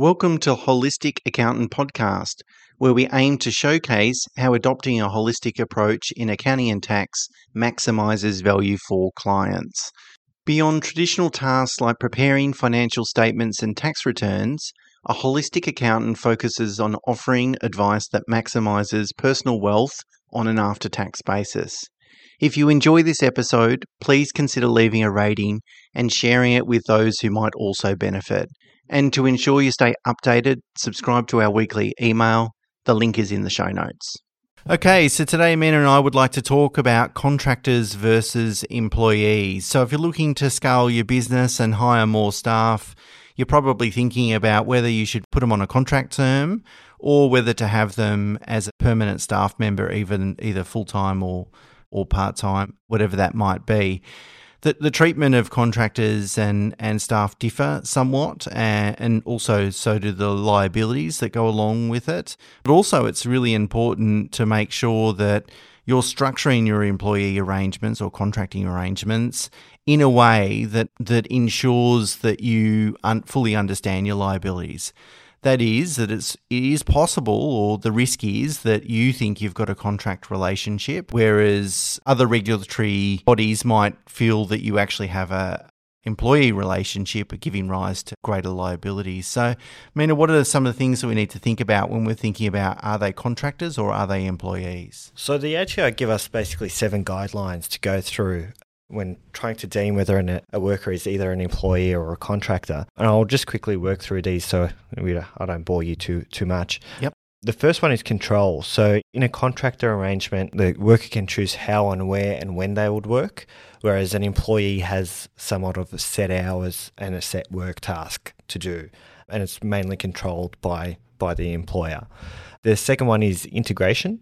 Welcome to Holistic Accountant Podcast, where we aim to showcase how adopting a holistic approach in accounting and tax maximizes value for clients. Beyond traditional tasks like preparing financial statements and tax returns, a holistic accountant focuses on offering advice that maximizes personal wealth on an after tax basis. If you enjoy this episode, please consider leaving a rating and sharing it with those who might also benefit. And to ensure you stay updated, subscribe to our weekly email. The link is in the show notes. Okay, so today, Mena and I would like to talk about contractors versus employees. So, if you're looking to scale your business and hire more staff, you're probably thinking about whether you should put them on a contract term or whether to have them as a permanent staff member, even either full time or or part time, whatever that might be. The, the treatment of contractors and, and staff differ somewhat, and, and also so do the liabilities that go along with it. But also, it's really important to make sure that you're structuring your employee arrangements or contracting arrangements in a way that, that ensures that you un- fully understand your liabilities. That is, that it's, it is possible, or the risk is that you think you've got a contract relationship, whereas other regulatory bodies might feel that you actually have a, employee relationship giving rise to greater liabilities. So, Mena, what are some of the things that we need to think about when we're thinking about are they contractors or are they employees? So, the ATO give us basically seven guidelines to go through when trying to deem whether an, a worker is either an employee or a contractor. And I'll just quickly work through these so we, I don't bore you too too much. Yep. The first one is control. So, in a contractor arrangement, the worker can choose how and where and when they would work, whereas an employee has somewhat of a set hours and a set work task to do, and it's mainly controlled by by the employer. The second one is integration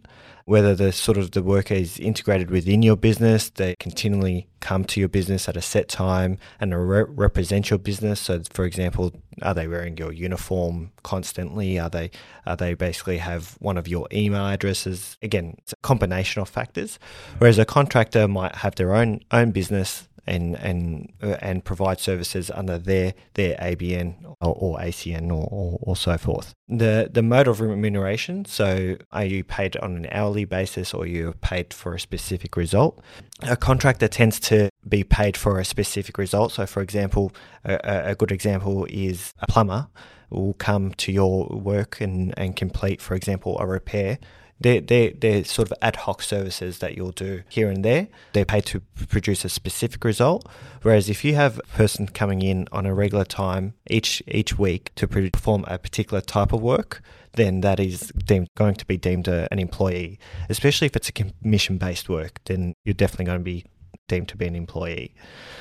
whether the sort of the worker is integrated within your business, they continually come to your business at a set time and re- represent your business. So, for example, are they wearing your uniform constantly? Are they are they basically have one of your email addresses? Again, it's a combination of factors. Whereas a contractor might have their own own business and and uh, and provide services under their their ABN or, or ACN or, or, or, so forth. The the mode of remuneration. So, are you paid on an hourly basis or you're paid for a specific result? A contractor tends to be paid for a specific result. So, for example, a, a good example is a plumber will come to your work and, and complete, for example, a repair they're, they're, they're sort of ad hoc services that you'll do here and there. They're paid to produce a specific result. Whereas if you have a person coming in on a regular time each each week to perform a particular type of work, then that is deemed, going to be deemed a, an employee. Especially if it's a commission based work, then you're definitely going to be deemed to be an employee.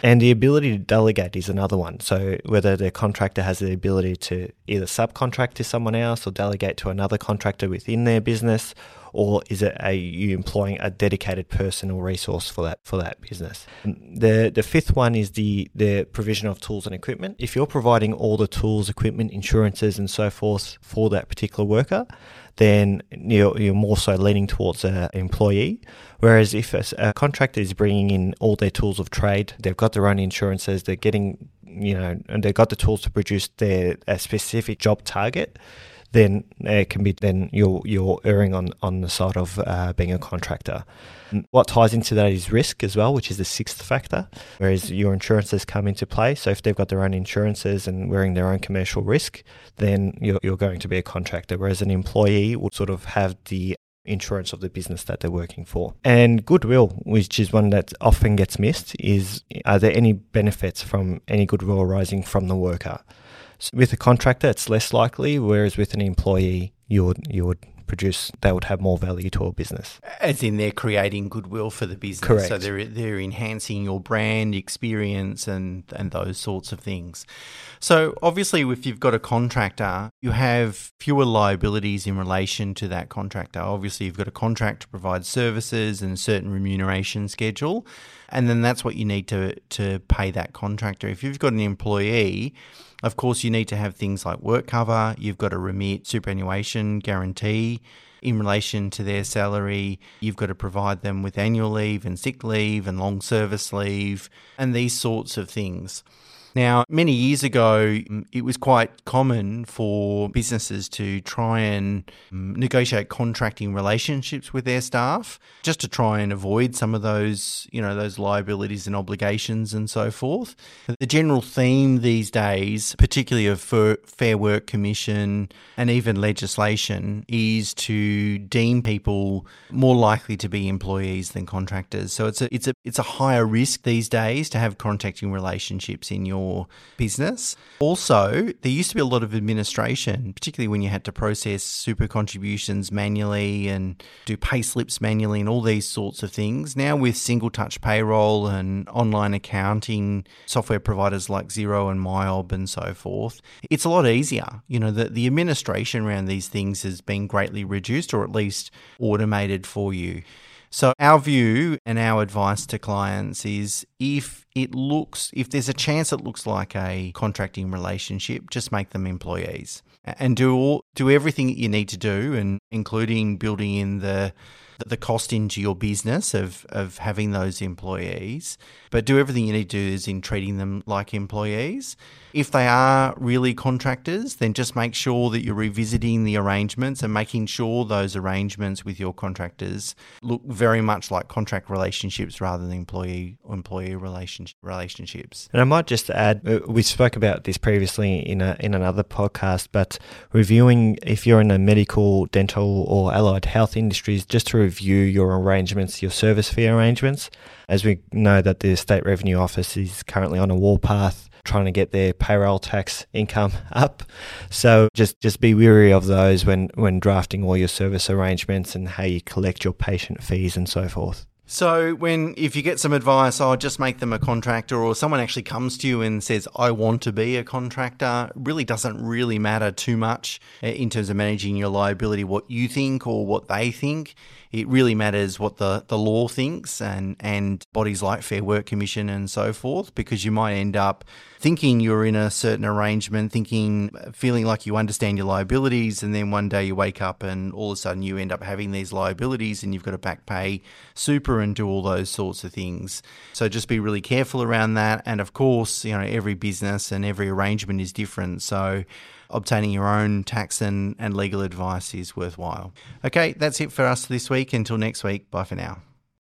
And the ability to delegate is another one. So whether the contractor has the ability to either subcontract to someone else or delegate to another contractor within their business, or is it a you employing a dedicated person or resource for that for that business? The the fifth one is the the provision of tools and equipment. If you're providing all the tools, equipment, insurances, and so forth for that particular worker, then you're, you're more so leaning towards an employee. Whereas if a, a contractor is bringing in all their tools of trade, they've got their own insurances, they're getting, you know, and they've got the tools to produce their a specific job target, then it can be then you're you're erring on on the side of uh, being a contractor. What ties into that is risk as well, which is the sixth factor. Whereas your insurances come into play. So if they've got their own insurances and wearing their own commercial risk, then you're, you're going to be a contractor. Whereas an employee would sort of have the insurance of the business that they're working for. And goodwill, which is one that often gets missed, is are there any benefits from any goodwill arising from the worker? So with a contractor, it's less likely, whereas with an employee, you would you would produce, they would have more value to a business. As in, they're creating goodwill for the business. Correct. So they're they're enhancing your brand experience and and those sorts of things. So obviously, if you've got a contractor, you have fewer liabilities in relation to that contractor. Obviously, you've got a contract to provide services and a certain remuneration schedule, and then that's what you need to to pay that contractor. If you've got an employee of course, you need to have things like work cover, you've got to remit superannuation guarantee in relation to their salary. You've got to provide them with annual leave and sick leave and long service leave and these sorts of things. Now, many years ago, mm, it was quite common for businesses to try and mm, negotiate contracting relationships with their staff just to try and avoid some of those, you know, those liabilities and obligations and so forth. The general theme these days, particularly of Fair Work Commission and even legislation, is to deem people more likely to be employees than contractors. So it's a it's a it's a higher risk these days to have contracting relationships in your business. Also, there used to be a lot of administration, particularly when you had to process super contributions manually and do pay slips manually and all these sorts of things. Now, with single touch payroll and online accounting software providers like Xero and MYOB and so forth, it's a lot easier. You know, the, the administration around these things has been greatly reduced or at least automated for you. So, our view and our advice to clients is if it looks, if there's a chance it looks like a contracting relationship, just make them employees. And do all, do everything that you need to do, and including building in the the cost into your business of, of having those employees, but do everything you need to do is in treating them like employees. If they are really contractors, then just make sure that you're revisiting the arrangements and making sure those arrangements with your contractors look very much like contract relationships rather than employee employee relationship, relationships. And I might just add, uh, we spoke about this previously in a, in another podcast, but reviewing if you're in a medical, dental, or allied health industries, just to review your arrangements, your service fee arrangements. As we know that the State Revenue Office is currently on a warpath trying to get their payroll tax income up. So just just be wary of those when when drafting all your service arrangements and how you collect your patient fees and so forth. So when if you get some advice, oh, just make them a contractor, or someone actually comes to you and says, "I want to be a contractor," really doesn't really matter too much eh, in terms of managing your liability. What you think or what they think, it really matters what the, the law thinks and and bodies like Fair Work Commission and so forth, because you might end up thinking you're in a certain arrangement, thinking, feeling like you understand your liabilities, and then one day you wake up and all of a sudden you end up having these liabilities and you've got to back pay super and do all those sorts of things. So just be really careful around that. And of course, you know, every business and every arrangement is different. So obtaining your own tax and, and legal advice is worthwhile. Okay, that's it for us this week. Until next week, bye for now.